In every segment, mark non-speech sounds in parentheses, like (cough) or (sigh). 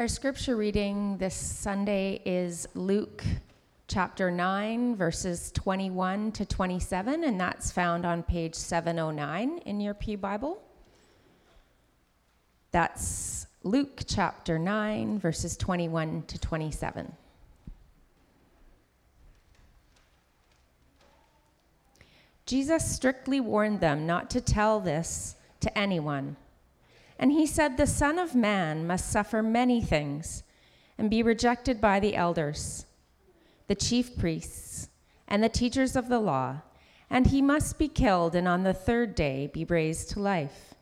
Our scripture reading this Sunday is Luke chapter 9, verses 21 to 27, and that's found on page 709 in your Pew Bible. That's Luke chapter 9, verses 21 to 27. Jesus strictly warned them not to tell this to anyone. And he said, The Son of Man must suffer many things and be rejected by the elders, the chief priests, and the teachers of the law, and he must be killed and on the third day be raised to life.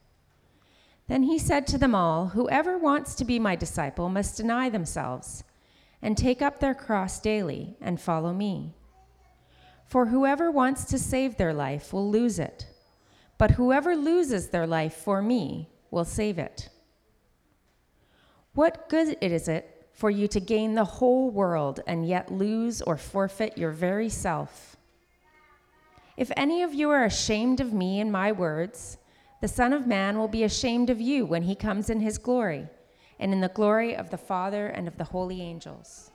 Then he said to them all, Whoever wants to be my disciple must deny themselves and take up their cross daily and follow me. For whoever wants to save their life will lose it, but whoever loses their life for me will save it. What good is it for you to gain the whole world and yet lose or forfeit your very self? If any of you are ashamed of me and my words, the Son of Man will be ashamed of you when he comes in his glory, and in the glory of the Father and of the holy angels.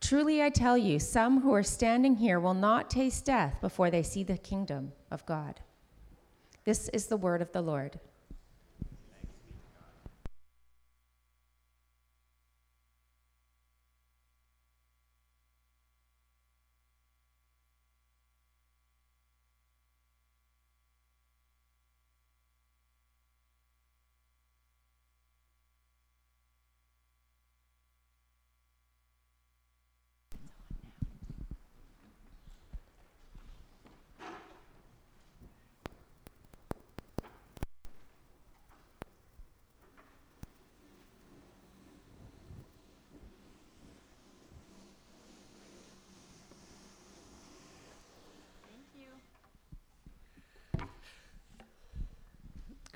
Truly I tell you, some who are standing here will not taste death before they see the kingdom of God. This is the word of the Lord.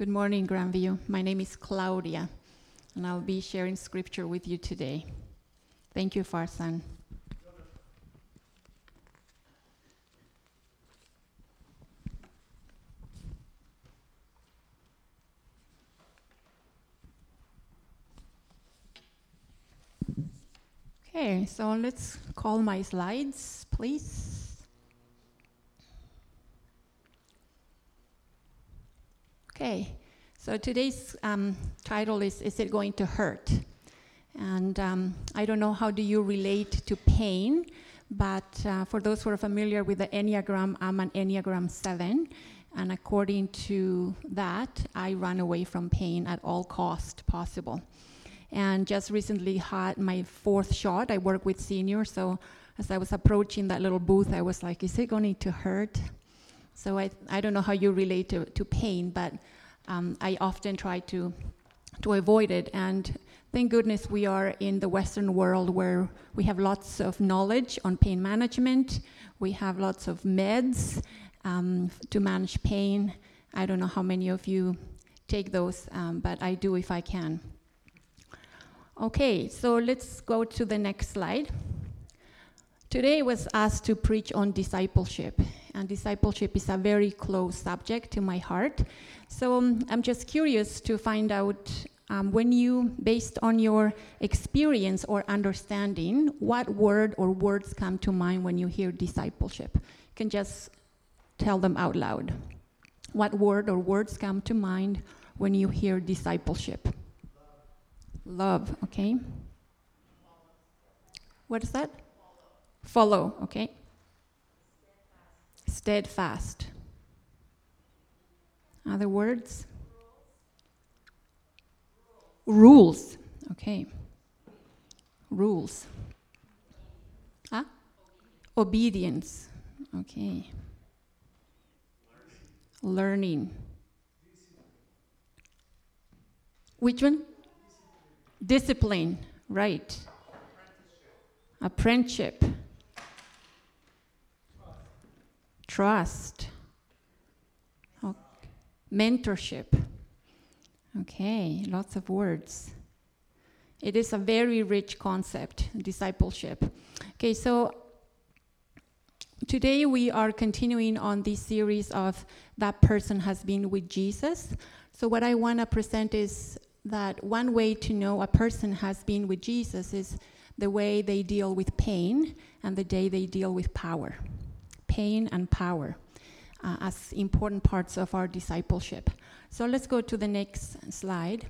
Good morning, Grandview. My name is Claudia, and I'll be sharing scripture with you today. Thank you, Farsan. Okay, so let's call my slides, please. So today's um, title is Is It Going to Hurt? And um, I don't know how do you relate to pain, but uh, for those who are familiar with the Enneagram, I'm an Enneagram 7. And according to that, I run away from pain at all cost possible. And just recently had my fourth shot. I work with seniors, so as I was approaching that little booth, I was like, is it going to hurt? So I, I don't know how you relate to, to pain, but um, I often try to, to avoid it. And thank goodness we are in the Western world where we have lots of knowledge on pain management. We have lots of meds um, to manage pain. I don't know how many of you take those, um, but I do if I can. Okay, so let's go to the next slide. Today was asked to preach on discipleship, and discipleship is a very close subject to my heart. So um, I'm just curious to find out um, when you, based on your experience or understanding, what word or words come to mind when you hear discipleship? You can just tell them out loud. What word or words come to mind when you hear discipleship? Love, Love okay. What is that? Follow, okay? Steadfast. Other words? Rules. Okay. Rules. Huh? Obedience. Okay. Learning. Which one? Discipline. Right. Apprenticeship. Trust, okay. mentorship. Okay, lots of words. It is a very rich concept, discipleship. Okay, so today we are continuing on this series of that person has been with Jesus. So what I want to present is that one way to know a person has been with Jesus is the way they deal with pain and the day they deal with power. Pain and power uh, as important parts of our discipleship. So let's go to the next slide.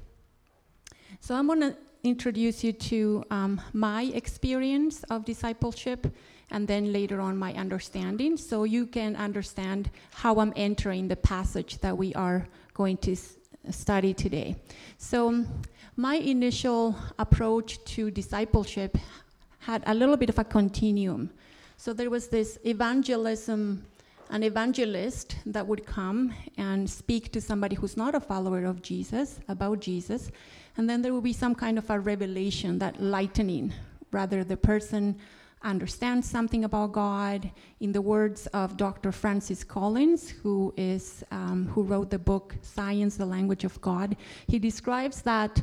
So I'm going to introduce you to um, my experience of discipleship and then later on my understanding so you can understand how I'm entering the passage that we are going to s- study today. So, um, my initial approach to discipleship had a little bit of a continuum. So, there was this evangelism, an evangelist that would come and speak to somebody who's not a follower of Jesus about Jesus. And then there will be some kind of a revelation, that lightening. Rather, the person understands something about God. In the words of Dr. Francis Collins, who is um, who wrote the book Science: The Language of God, he describes that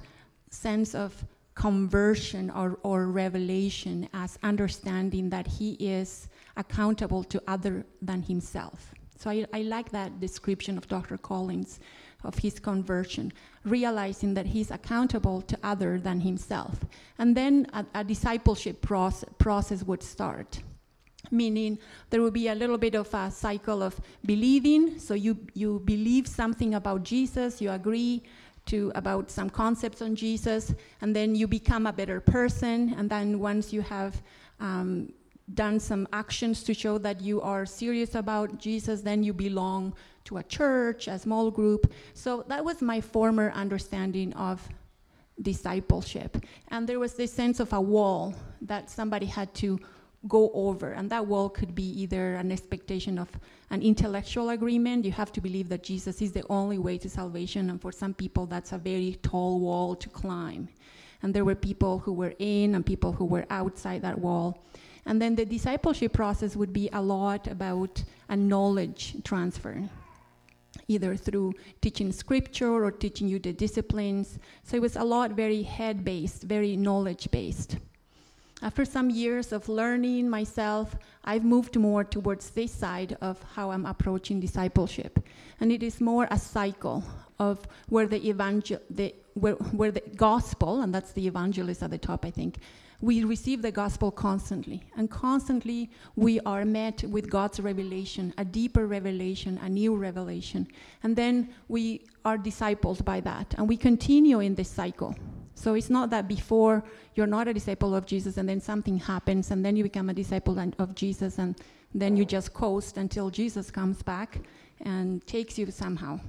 sense of conversion or, or revelation as understanding that he is accountable to other than himself. So I, I like that description of Dr. Collins of his conversion, realizing that he's accountable to other than himself. And then a, a discipleship process, process would start. Meaning, there will be a little bit of a cycle of believing. So, you, you believe something about Jesus, you agree to about some concepts on Jesus, and then you become a better person. And then, once you have um, done some actions to show that you are serious about Jesus, then you belong to a church, a small group. So that was my former understanding of discipleship. And there was this sense of a wall that somebody had to go over. And that wall could be either an expectation of an intellectual agreement. You have to believe that Jesus is the only way to salvation. And for some people, that's a very tall wall to climb. And there were people who were in and people who were outside that wall. And then the discipleship process would be a lot about a knowledge transfer, either through teaching scripture or teaching you the disciplines. So it was a lot very head based, very knowledge based. After some years of learning myself, I've moved more towards this side of how I'm approaching discipleship. And it is more a cycle of where the evangel the where, where the gospel, and that's the evangelist at the top, I think, we receive the gospel constantly. And constantly we are met with God's revelation, a deeper revelation, a new revelation. And then we are discipled by that. And we continue in this cycle. So it's not that before you're not a disciple of Jesus and then something happens and then you become a disciple of Jesus and then you just coast until Jesus comes back and takes you somehow.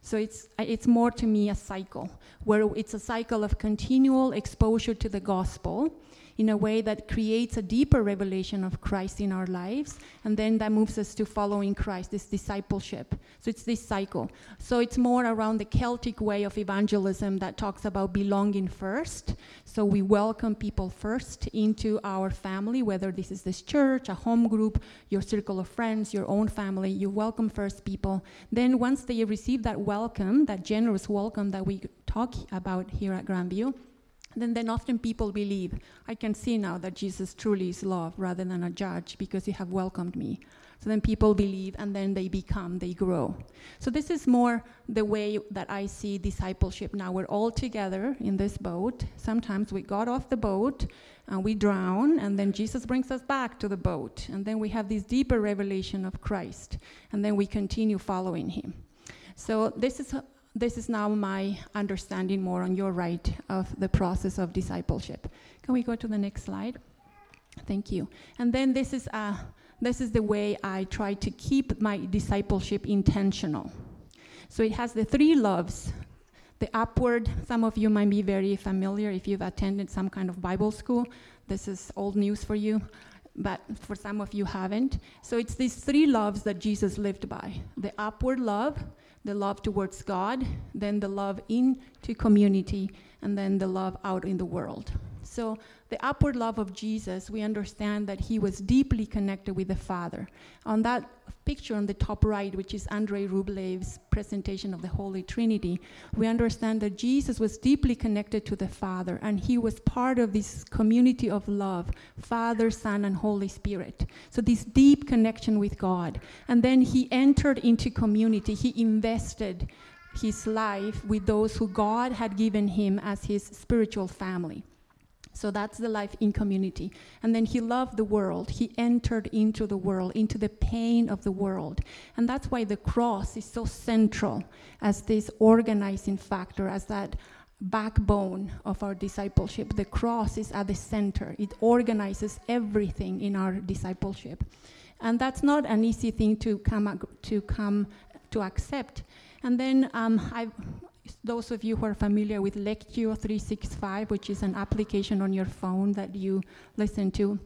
So it's, it's more to me a cycle, where it's a cycle of continual exposure to the gospel in a way that creates a deeper revelation of Christ in our lives, and then that moves us to following Christ, this discipleship. So it's this cycle. So it's more around the Celtic way of evangelism that talks about belonging first. So we welcome people first into our family, whether this is this church, a home group, your circle of friends, your own family. You welcome first people. Then once they receive that welcome, that generous welcome that we talk about here at Grandview, then, then often people believe, I can see now that Jesus truly is love rather than a judge because you have welcomed me. So then people believe and then they become, they grow. So this is more the way that I see discipleship now. We're all together in this boat. Sometimes we got off the boat and we drown, and then Jesus brings us back to the boat. And then we have this deeper revelation of Christ, and then we continue following him. So this is this is now my understanding more on your right of the process of discipleship. Can we go to the next slide? Thank you. And then this is, uh, this is the way I try to keep my discipleship intentional. So it has the three loves. The upward, some of you might be very familiar if you've attended some kind of Bible school. This is old news for you, but for some of you haven't. So it's these three loves that Jesus lived by the upward love, the love towards God, then the love into community, and then the love out in the world. So, the upward love of Jesus, we understand that he was deeply connected with the Father. On that picture on the top right, which is Andrei Rublev's presentation of the Holy Trinity, we understand that Jesus was deeply connected to the Father, and he was part of this community of love Father, Son, and Holy Spirit. So, this deep connection with God. And then he entered into community, he invested his life with those who God had given him as his spiritual family. So that's the life in community. And then he loved the world. He entered into the world, into the pain of the world. And that's why the cross is so central as this organizing factor, as that backbone of our discipleship. The cross is at the center, it organizes everything in our discipleship. And that's not an easy thing to come, to, come to accept. And then um, I, those of you who are familiar with Lectio 365, which is an application on your phone that you listen to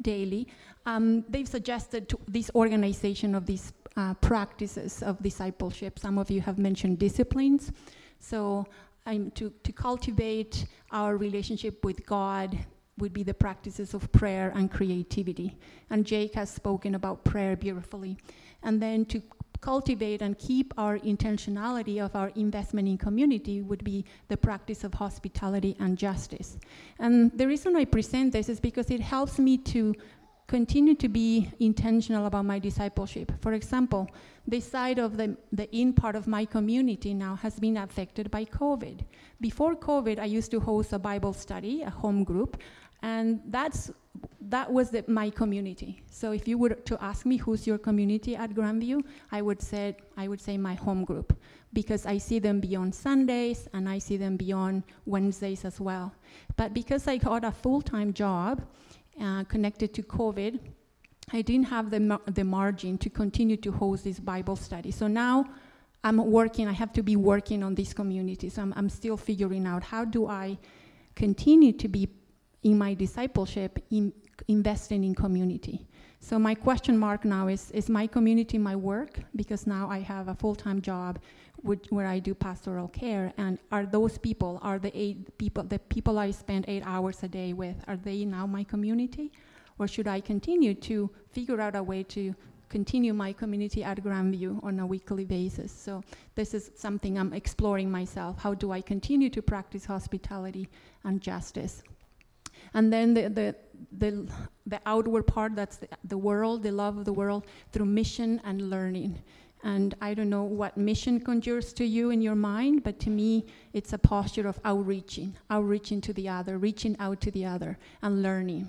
daily, um, they've suggested to this organization of these uh, practices of discipleship. Some of you have mentioned disciplines. So um, to, to cultivate our relationship with God would be the practices of prayer and creativity. And Jake has spoken about prayer beautifully. And then to cultivate and keep our intentionality of our investment in community would be the practice of hospitality and justice. And the reason I present this is because it helps me to continue to be intentional about my discipleship. For example, this side of the, the in part of my community now has been affected by COVID. Before COVID, I used to host a Bible study, a home group, and that's that was the, my community. So if you were to ask me who's your community at Grandview, I would say I would say my home group because I see them beyond Sundays and I see them beyond Wednesdays as well. But because I got a full-time job uh, connected to COVID, I didn't have the, mar- the margin to continue to host this Bible study. So now I'm working, I have to be working on this community. So I'm, I'm still figuring out how do I continue to be in my discipleship in investing in community. So my question mark now is, is my community my work? Because now I have a full-time job which, where I do pastoral care. And are those people, are the eight people, the people I spend eight hours a day with, are they now my community? Or should I continue to figure out a way to continue my community at Grandview on a weekly basis? So this is something I'm exploring myself. How do I continue to practice hospitality and justice? And then the, the, the, the outward part, that's the, the world, the love of the world, through mission and learning. And I don't know what mission conjures to you in your mind, but to me, it's a posture of outreaching, outreaching to the other, reaching out to the other, and learning.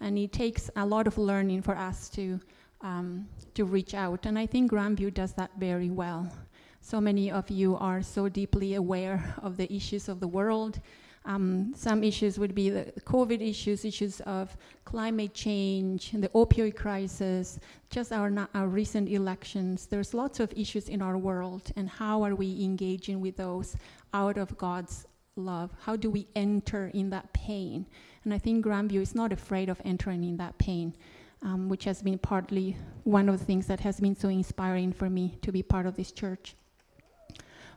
And it takes a lot of learning for us to, um, to reach out. And I think Grandview does that very well. So many of you are so deeply aware of the issues of the world um, some issues would be the COVID issues, issues of climate change, the opioid crisis, just our, our recent elections. There's lots of issues in our world, and how are we engaging with those out of God's love? How do we enter in that pain? And I think Grandview is not afraid of entering in that pain, um, which has been partly one of the things that has been so inspiring for me to be part of this church.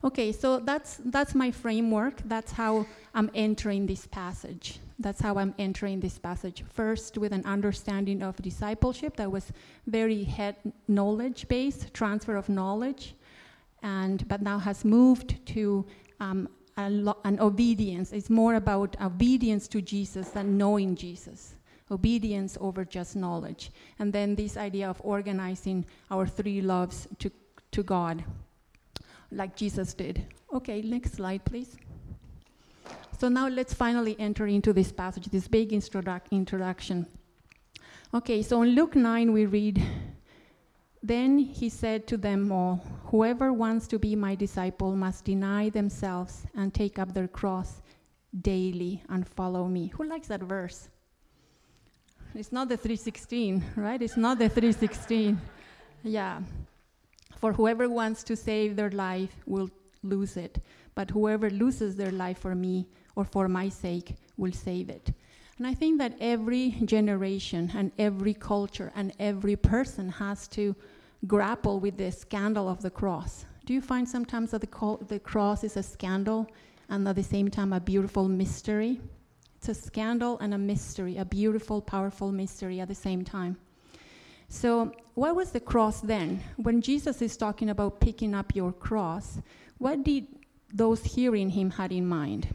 Okay, so that's that's my framework. That's how I'm entering this passage. That's how I'm entering this passage. First, with an understanding of discipleship that was very head knowledge based, transfer of knowledge, and but now has moved to um, lo- an obedience. It's more about obedience to Jesus than knowing Jesus. Obedience over just knowledge. And then this idea of organizing our three loves to, to God like Jesus did. Okay, next slide, please. So now let's finally enter into this passage, this big introduc- introduction. Okay, so in Luke 9, we read, Then he said to them all, Whoever wants to be my disciple must deny themselves and take up their cross daily and follow me. Who likes that verse? It's not the 316, right? It's not the 316. Yeah. For whoever wants to save their life will lose it, but whoever loses their life for me or for my sake will save it. And I think that every generation and every culture and every person has to grapple with the scandal of the cross. Do you find sometimes that the, the cross is a scandal and at the same time a beautiful mystery? It's a scandal and a mystery, a beautiful, powerful mystery at the same time. So, what was the cross then? When Jesus is talking about picking up your cross, what did those hearing him had in mind?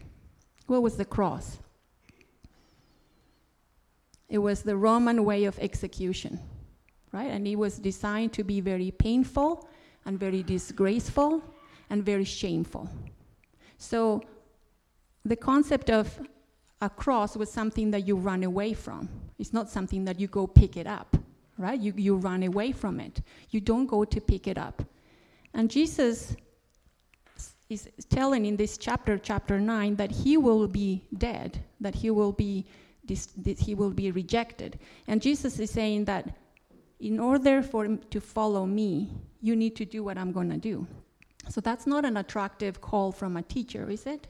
What was the cross? It was the Roman way of execution, right? And it was designed to be very painful and very disgraceful and very shameful. So the concept of a cross was something that you run away from. It's not something that you go pick it up, right? You, you run away from it. You don't go to pick it up. And Jesus is telling in this chapter, chapter 9, that he will be dead, that he will be, he will be rejected. And Jesus is saying that in order for him to follow me, you need to do what I'm going to do. So that's not an attractive call from a teacher, is it?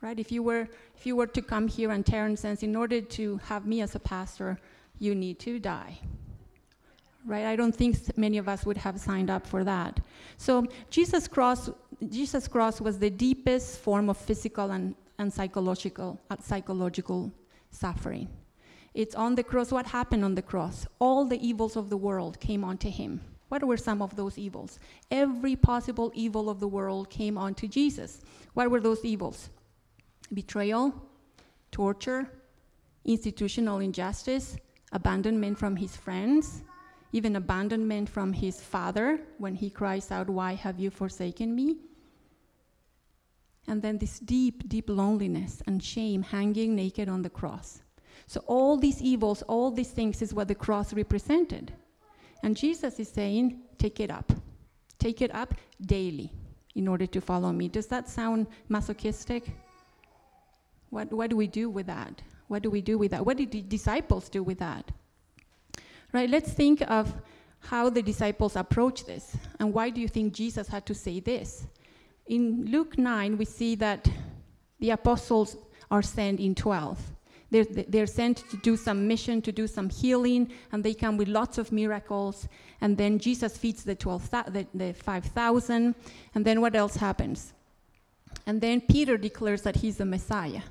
Right? If you were if you were to come here and Terrence says, in order to have me as a pastor, you need to die. Right? I don't think many of us would have signed up for that. So Jesus cross Jesus cross was the deepest form of physical and, and psychological uh, psychological suffering. It's on the cross. What happened on the cross? All the evils of the world came onto him. What were some of those evils? Every possible evil of the world came onto Jesus. What were those evils? Betrayal, torture, institutional injustice, abandonment from his friends, even abandonment from his father when he cries out, Why have you forsaken me? And then this deep, deep loneliness and shame hanging naked on the cross. So, all these evils, all these things is what the cross represented. And Jesus is saying, take it up. Take it up daily in order to follow me. Does that sound masochistic? What, what do we do with that? What do we do with that? What did the disciples do with that? Right, let's think of how the disciples approach this. And why do you think Jesus had to say this? In Luke 9, we see that the apostles are sent in 12. They're, they're sent to do some mission, to do some healing, and they come with lots of miracles. And then Jesus feeds the, 12, the, the 5,000. And then what else happens? And then Peter declares that he's the Messiah.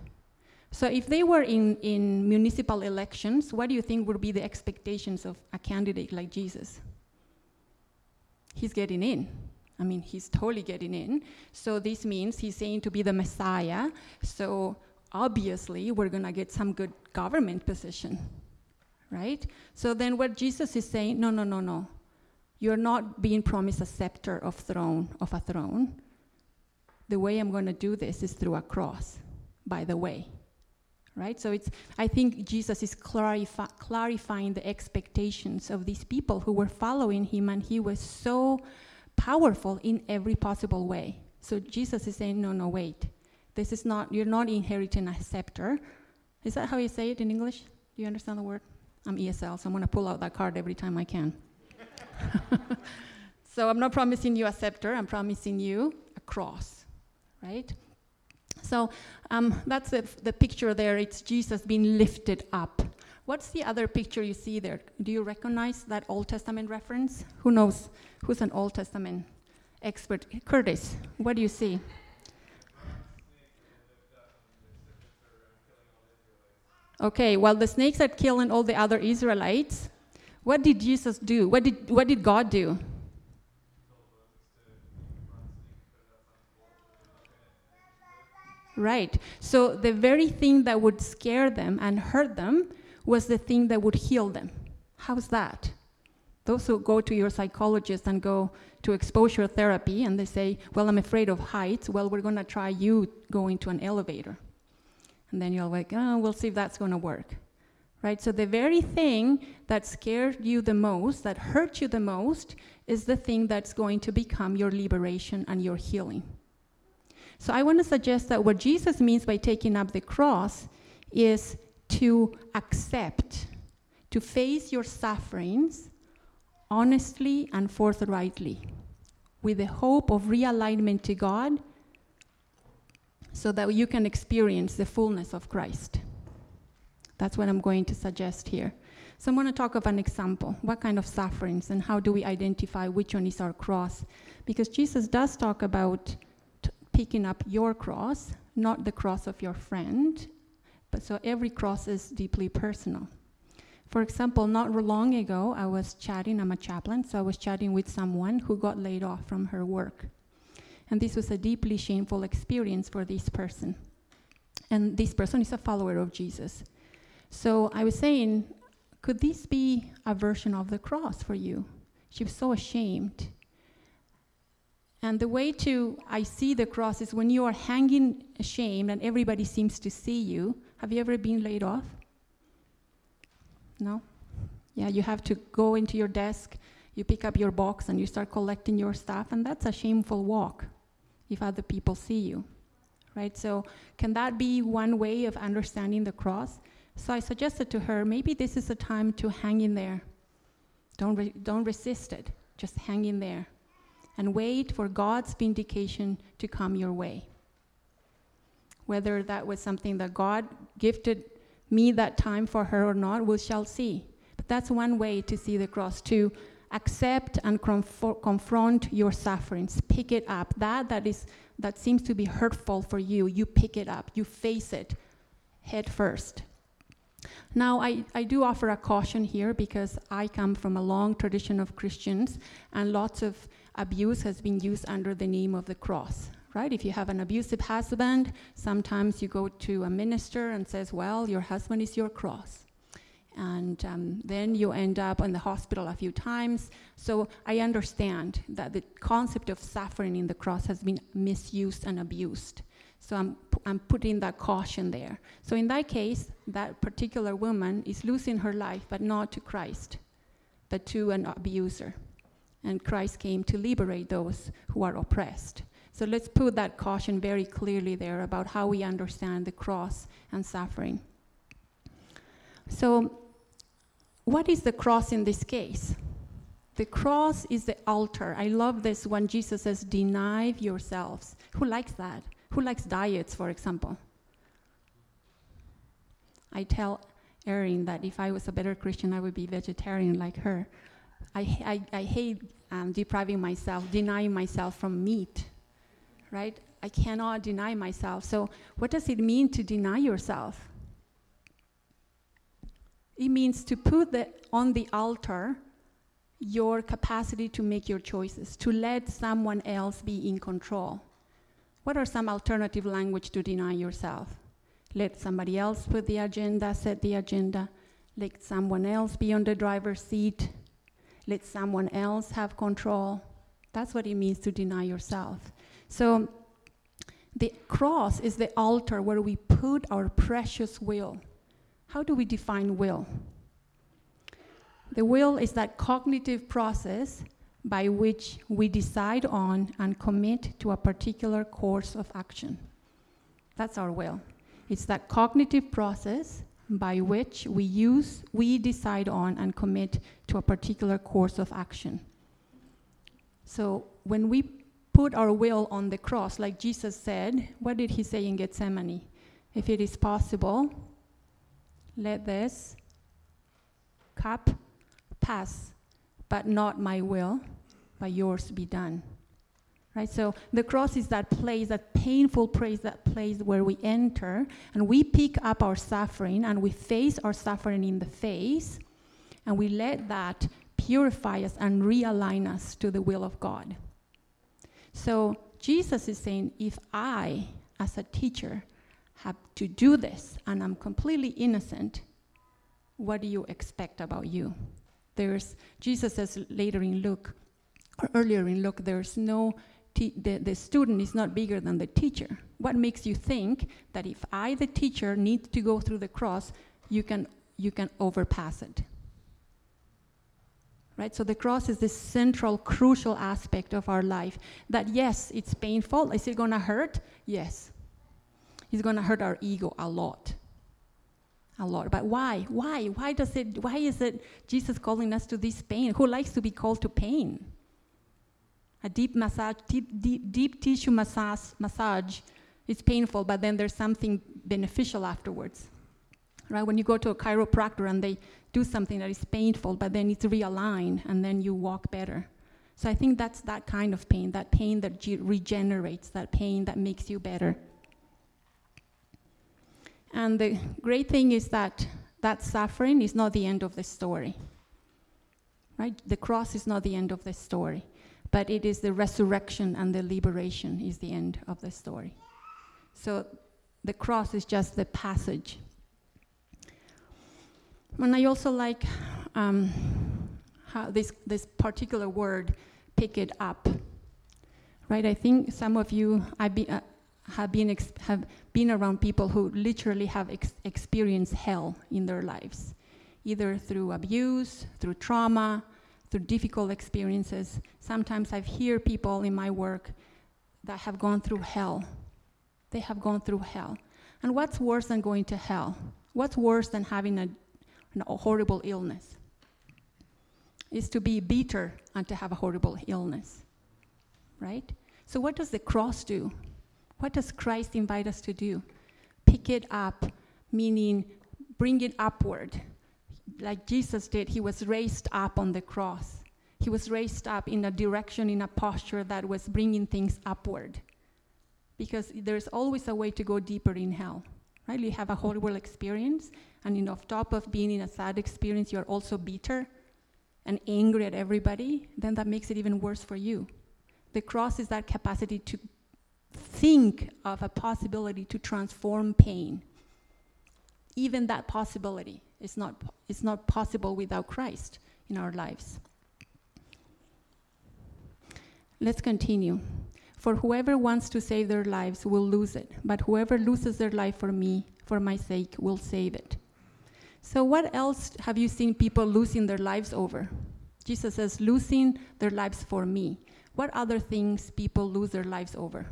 So if they were in, in municipal elections, what do you think would be the expectations of a candidate like Jesus? He's getting in. I mean, he's totally getting in. So this means he's saying to be the Messiah. So obviously we're going to get some good government position, right? So then what Jesus is saying, no, no, no, no. You're not being promised a scepter of throne of a throne. The way I'm going to do this is through a cross, by the way. Right? So it's I think Jesus is clarifying the expectations of these people who were following him and he was so powerful in every possible way. So Jesus is saying, no, no, wait. This is not, you're not inheriting a scepter. Is that how you say it in English? Do you understand the word? I'm ESL, so I'm going to pull out that card every time I can. (laughs) so I'm not promising you a scepter, I'm promising you a cross, right? So um, that's the, the picture there. It's Jesus being lifted up. What's the other picture you see there? Do you recognize that Old Testament reference? Who knows? Who's an Old Testament expert? Curtis, what do you see? Okay, well, the snakes are killing all the other Israelites, what did Jesus do? What did, what did God do? Right. So the very thing that would scare them and hurt them was the thing that would heal them. How's that? Those who go to your psychologist and go to exposure therapy and they say, Well, I'm afraid of heights, well, we're going to try you going to an elevator. And then you're like, oh, we'll see if that's going to work. Right? So the very thing that scared you the most, that hurt you the most, is the thing that's going to become your liberation and your healing. So I want to suggest that what Jesus means by taking up the cross is to accept, to face your sufferings honestly and forthrightly, with the hope of realignment to God so that you can experience the fullness of Christ. That's what I'm going to suggest here. So I'm going to talk of an example. What kind of sufferings and how do we identify which one is our cross? Because Jesus does talk about picking up your cross, not the cross of your friend. But so every cross is deeply personal. For example, not long ago, I was chatting, I'm a chaplain, so I was chatting with someone who got laid off from her work. And this was a deeply shameful experience for this person. And this person is a follower of Jesus. So I was saying, could this be a version of the cross for you? She was so ashamed. And the way to I see the cross is when you are hanging ashamed and everybody seems to see you. Have you ever been laid off? No? Yeah, you have to go into your desk, you pick up your box, and you start collecting your stuff, and that's a shameful walk if other people see you. Right? So, can that be one way of understanding the cross? So, I suggested to her maybe this is a time to hang in there. Don't, re- don't resist it, just hang in there and wait for God's vindication to come your way. Whether that was something that God gifted me that time for her or not, we shall see. But that's one way to see the cross, to accept and conf- confront your sufferings. Pick it up. That that is that seems to be hurtful for you, you pick it up. You face it head first. Now, I, I do offer a caution here because I come from a long tradition of Christians, and lots of abuse has been used under the name of the cross right? If you have an abusive husband sometimes you go to a minister and says well your husband is your cross. And um, then you end up in the hospital a few times. So i understand that the concept of suffering in the cross has been misused and abused. So i'm, I'm putting that caution there. So in that case that particular woman is losing her life but not to christ but to an abuser and Christ came to liberate those who are oppressed. So let's put that caution very clearly there about how we understand the cross and suffering. So, what is the cross in this case? The cross is the altar. I love this when Jesus says, Deny yourselves. Who likes that? Who likes diets, for example? I tell Erin that if I was a better Christian, I would be vegetarian like her. I, I, I hate um, depriving myself, denying myself from meat, right? I cannot deny myself. So, what does it mean to deny yourself? It means to put the, on the altar your capacity to make your choices, to let someone else be in control. What are some alternative language to deny yourself? Let somebody else put the agenda, set the agenda. Let someone else be on the driver's seat let someone else have control. That's what it means to deny yourself. So the cross is the altar where we put our precious will. How do we define will? The will is that cognitive process by which we decide on and commit to a particular course of action. That's our will. It's that cognitive process by which we use, we decide on and commit to a particular course of action. So when we put our will on the cross, like Jesus said, what did he say in Gethsemane? If it is possible, let this cup pass, but not my will, but yours be done. Right? So the cross is that place, that painful place, that place where we enter and we pick up our suffering and we face our suffering in the face and we let that purify us and realign us to the will of God. So Jesus is saying, if I, as a teacher, have to do this and I'm completely innocent, what do you expect about you? There's Jesus says later in Luke, or earlier in Luke, there's no the, the student is not bigger than the teacher. What makes you think that if I, the teacher, need to go through the cross, you can, you can overpass it? Right? So the cross is this central, crucial aspect of our life. That yes, it's painful. Is it going to hurt? Yes. It's going to hurt our ego a lot. A lot. But why? Why? Why does it why is it Jesus calling us to this pain? Who likes to be called to pain? A deep massage, deep, deep, deep tissue massage, massage is painful, but then there's something beneficial afterwards. Right? When you go to a chiropractor and they do something that is painful, but then it's realigned and then you walk better. So I think that's that kind of pain, that pain that ge- regenerates, that pain that makes you better. And the great thing is that that suffering is not the end of the story. Right? The cross is not the end of the story but it is the resurrection and the liberation is the end of the story. So the cross is just the passage. And I also like um, how this, this particular word, pick it up. right? I think some of you been, uh, have, been ex- have been around people who literally have ex- experienced hell in their lives, either through abuse, through trauma, through difficult experiences. Sometimes I've heard people in my work that have gone through hell. They have gone through hell. And what's worse than going to hell? What's worse than having a, a horrible illness? Is to be bitter and to have a horrible illness, right? So, what does the cross do? What does Christ invite us to do? Pick it up, meaning bring it upward. Like Jesus did, he was raised up on the cross. He was raised up in a direction, in a posture that was bringing things upward. Because there's always a way to go deeper in hell, right? You have a horrible experience, and you know, top of being in a sad experience, you're also bitter and angry at everybody, then that makes it even worse for you. The cross is that capacity to think of a possibility to transform pain. Even that possibility is not, is not possible without Christ in our lives. Let's continue. For whoever wants to save their lives will lose it, but whoever loses their life for me, for my sake, will save it. So, what else have you seen people losing their lives over? Jesus says, losing their lives for me. What other things people lose their lives over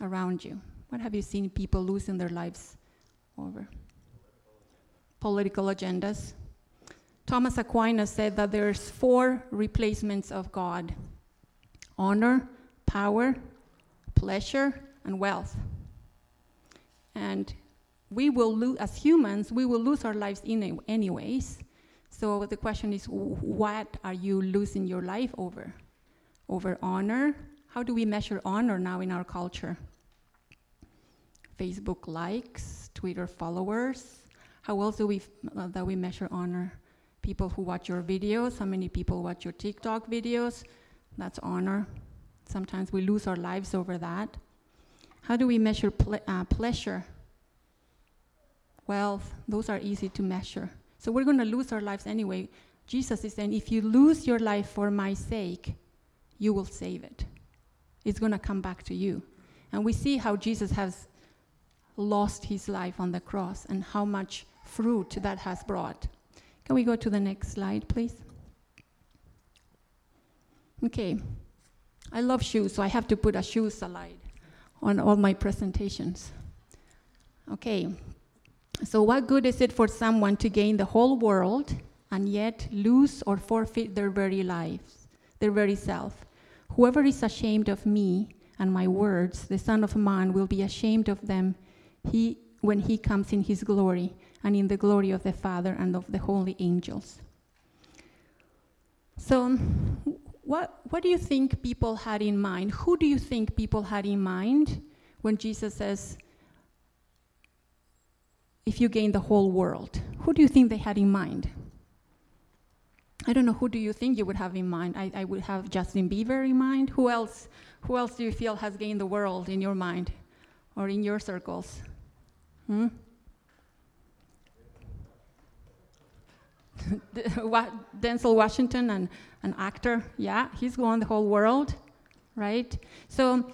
around you? What have you seen people losing their lives over? Political agendas. Thomas Aquinas said that there's four replacements of God honor, power, pleasure, and wealth. And we will lose, as humans, we will lose our lives in anyways. So the question is, what are you losing your life over? Over honor? How do we measure honor now in our culture? Facebook likes, Twitter followers. How else do we uh, that we measure honor? People who watch your videos. How many people watch your TikTok videos? That's honor. Sometimes we lose our lives over that. How do we measure ple- uh, pleasure? Wealth. Those are easy to measure. So we're going to lose our lives anyway. Jesus is saying, if you lose your life for my sake, you will save it. It's going to come back to you. And we see how Jesus has lost his life on the cross and how much fruit that has brought. Can we go to the next slide, please? Okay. I love shoes, so I have to put a shoe slide on all my presentations. Okay. So, what good is it for someone to gain the whole world and yet lose or forfeit their very lives, their very self? Whoever is ashamed of me and my words, the Son of Man will be ashamed of them he, when he comes in his glory and in the glory of the Father and of the holy angels. So, what, what do you think people had in mind? Who do you think people had in mind when Jesus says, if you gain the whole world? Who do you think they had in mind? I don't know. Who do you think you would have in mind? I, I would have Justin Bieber in mind. Who else? Who else do you feel has gained the world in your mind, or in your circles? Hmm? (laughs) Denzel Washington, an, an actor, yeah, he's won the whole world, right? So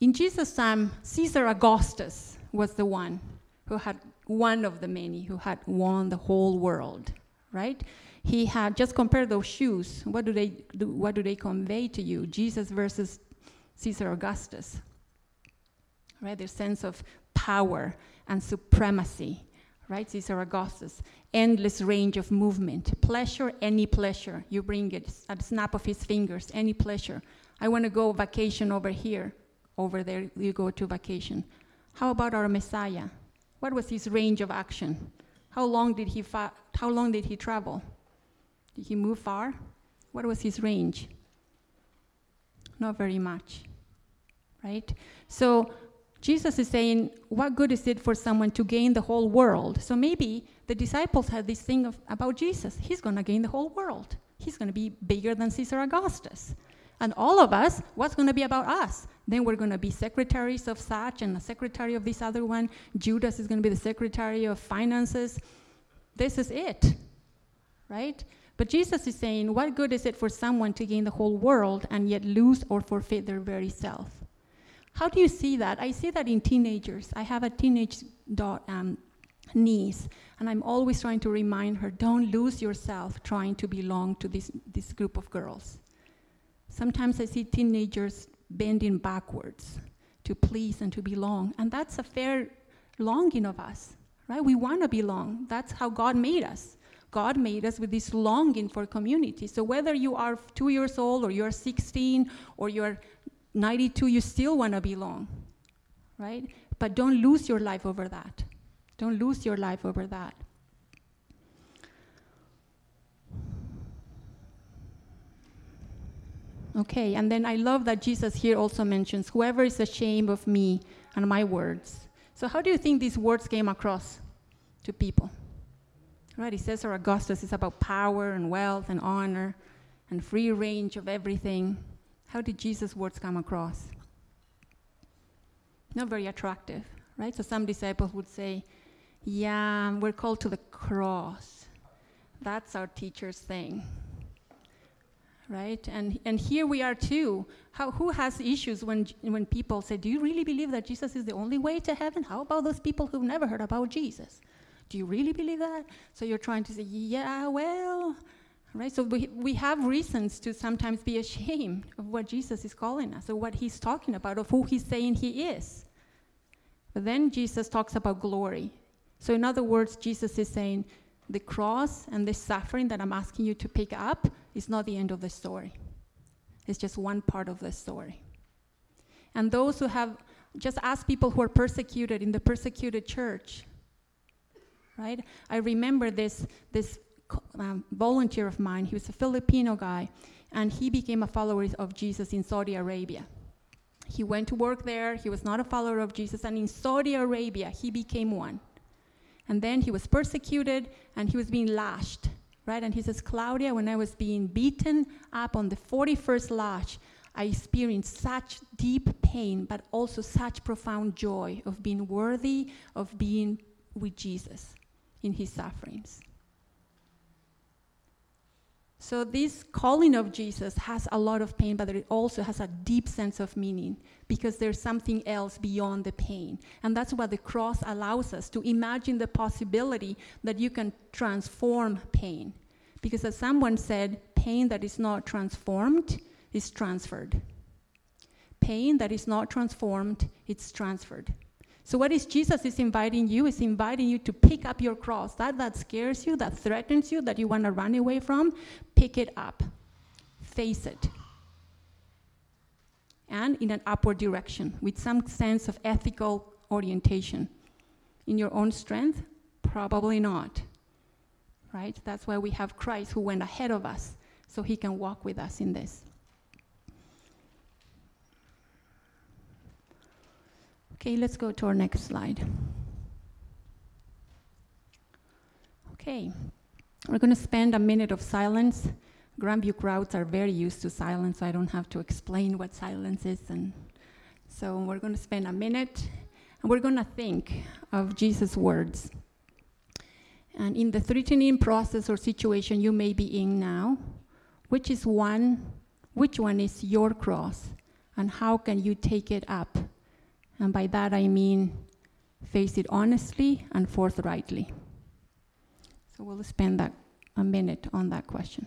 in Jesus' time, Caesar Augustus was the one who had one of the many who had won the whole world, right? He had just compare those shoes. What do they do, what do they convey to you? Jesus versus Caesar Augustus. Right? Their sense of power and supremacy. Right? Caesar Augustus. Endless range of movement. Pleasure, any pleasure. You bring it at snap of his fingers, any pleasure. I want to go vacation over here. Over there, you go to vacation. How about our Messiah? What was his range of action? How long did he fa- how long did he travel? Did he move far? What was his range? Not very much. Right? So Jesus is saying, what good is it for someone to gain the whole world? So maybe the disciples had this thing of, about Jesus. He's going to gain the whole world. He's going to be bigger than Caesar Augustus. And all of us, what's going to be about us? Then we're going to be secretaries of such and a secretary of this other one. Judas is going to be the secretary of finances. This is it, right? But Jesus is saying, What good is it for someone to gain the whole world and yet lose or forfeit their very self? How do you see that? I see that in teenagers. I have a teenage da- um, niece, and I'm always trying to remind her don't lose yourself trying to belong to this, this group of girls. Sometimes I see teenagers bending backwards to please and to belong, and that's a fair longing of us, right? We want to belong. That's how God made us. God made us with this longing for community. So whether you are two years old or you're 16 or you're 92, you still want to belong, right? But don't lose your life over that. Don't lose your life over that. Okay, and then I love that Jesus here also mentions, whoever is ashamed of me and my words. So, how do you think these words came across to people? Right, he says, or Augustus is about power and wealth and honor and free range of everything. How did Jesus' words come across? Not very attractive, right? So some disciples would say, Yeah, we're called to the cross. That's our teacher's thing. Right? And, and here we are too. How, who has issues when, when people say, Do you really believe that Jesus is the only way to heaven? How about those people who've never heard about Jesus? Do you really believe that? So you're trying to say, Yeah, well, right? So we, we have reasons to sometimes be ashamed (laughs) of what Jesus is calling us, or what he's talking about, of who he's saying he is. But then Jesus talks about glory. So, in other words, Jesus is saying, the cross and the suffering that I'm asking you to pick up is not the end of the story. It's just one part of the story. And those who have, just ask people who are persecuted in the persecuted church, right? I remember this, this um, volunteer of mine, he was a Filipino guy, and he became a follower of Jesus in Saudi Arabia. He went to work there, he was not a follower of Jesus, and in Saudi Arabia, he became one. And then he was persecuted and he was being lashed, right? And he says, Claudia, when I was being beaten up on the 41st lash, I experienced such deep pain, but also such profound joy of being worthy of being with Jesus in his sufferings. So, this calling of Jesus has a lot of pain, but it also has a deep sense of meaning because there's something else beyond the pain. And that's what the cross allows us to imagine the possibility that you can transform pain. Because, as someone said, pain that is not transformed is transferred. Pain that is not transformed, it's transferred. So what is Jesus is inviting you is inviting you to pick up your cross. That that scares you, that threatens you, that you want to run away from, pick it up. Face it. And in an upward direction with some sense of ethical orientation. In your own strength? Probably not. Right? That's why we have Christ who went ahead of us so he can walk with us in this. Okay, let's go to our next slide. Okay, we're going to spend a minute of silence. Grandview crowds are very used to silence, so I don't have to explain what silence is. And so we're going to spend a minute and we're going to think of Jesus' words. And in the threatening process or situation you may be in now, which is one, which one is your cross, and how can you take it up and by that I mean face it honestly and forthrightly. So we'll spend that a minute on that question.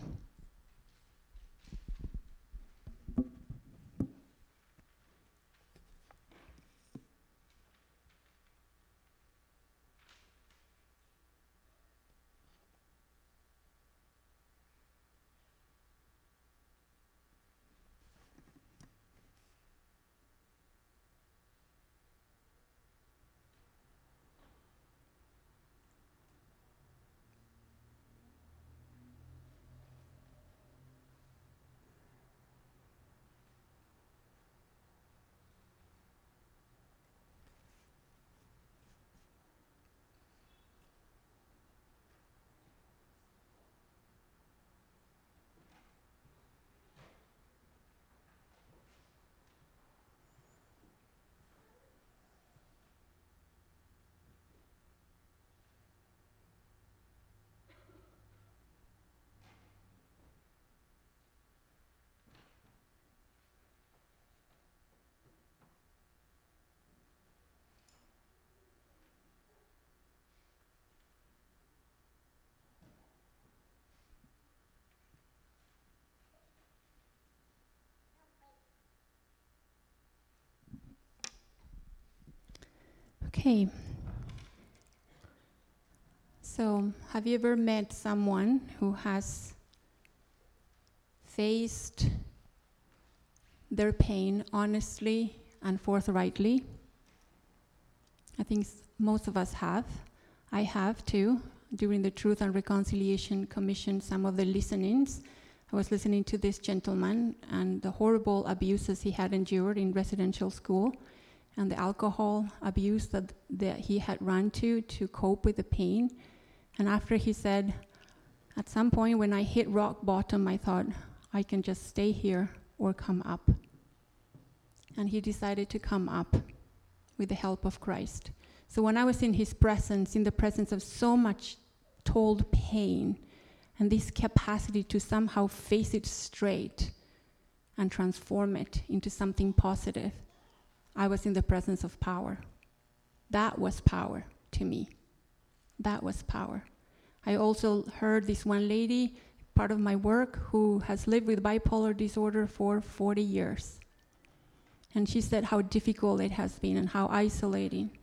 Okay. So, have you ever met someone who has faced their pain honestly and forthrightly? I think most of us have. I have too. During the Truth and Reconciliation Commission, some of the listenings, I was listening to this gentleman and the horrible abuses he had endured in residential school and the alcohol abuse that, that he had run to to cope with the pain. And after he said, At some point when I hit rock bottom, I thought, I can just stay here or come up. And he decided to come up with the help of Christ. So when I was in his presence, in the presence of so much told pain, and this capacity to somehow face it straight and transform it into something positive, I was in the presence of power. That was power to me. That was power. I also heard this one lady, part of my work, who has lived with bipolar disorder for 40 years. And she said how difficult it has been and how isolating.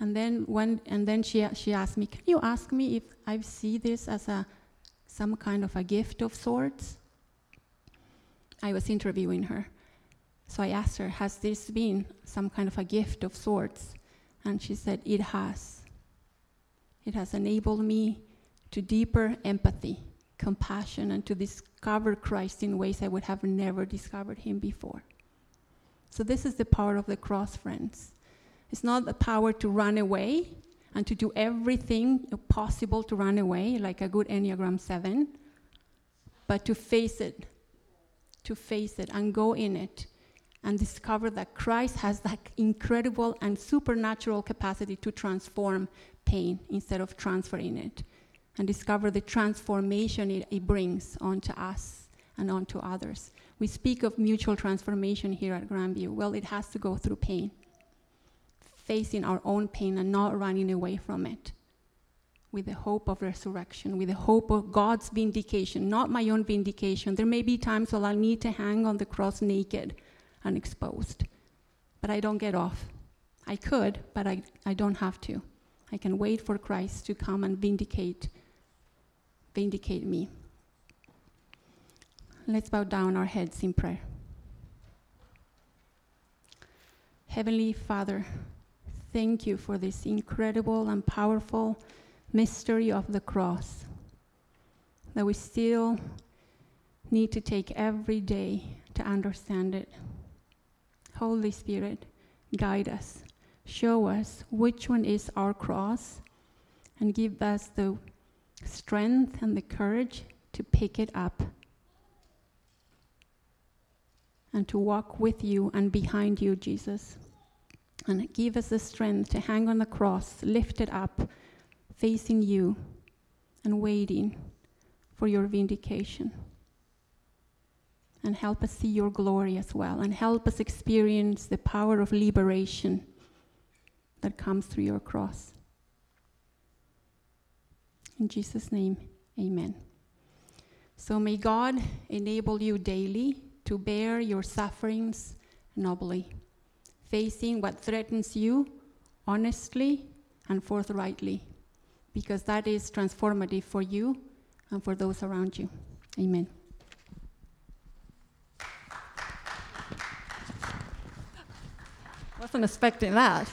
And then when and then she she asked me, "Can you ask me if I see this as a some kind of a gift of sorts?" I was interviewing her. So I asked her, Has this been some kind of a gift of sorts? And she said, It has. It has enabled me to deeper empathy, compassion, and to discover Christ in ways I would have never discovered him before. So, this is the power of the cross, friends. It's not the power to run away and to do everything possible to run away, like a good Enneagram 7, but to face it, to face it and go in it and discover that Christ has that incredible and supernatural capacity to transform pain instead of transferring it, and discover the transformation it, it, brings onto us and onto others. We speak of mutual transformation here at Grandview. Well, it has to go through pain, facing our own pain and not running away from it. With the hope of resurrection, with the hope of God's vindication, not my own vindication. There may be times when I'll need to hang on the cross naked unexposed. But I don't get off. I could, but I, I don't have to. I can wait for Christ to come and vindicate vindicate me. Let's bow down our heads in prayer. Heavenly Father, thank you for this incredible and powerful mystery of the cross that we still need to take every day to understand it. Holy Spirit, guide us, show us which one is our cross, and give us the strength and the courage to pick it up and to walk with you and behind you, Jesus. And give us the strength to hang on the cross, lift it up, facing you, and waiting for your vindication and help us see your glory as well, and help us experience the power of liberation that comes through your cross. In Jesus' name, amen. So may God enable you daily to bear your sufferings nobly, facing what threatens you honestly and forthrightly, because that is transformative for you and for those around you. Amen. Wasn't expecting that.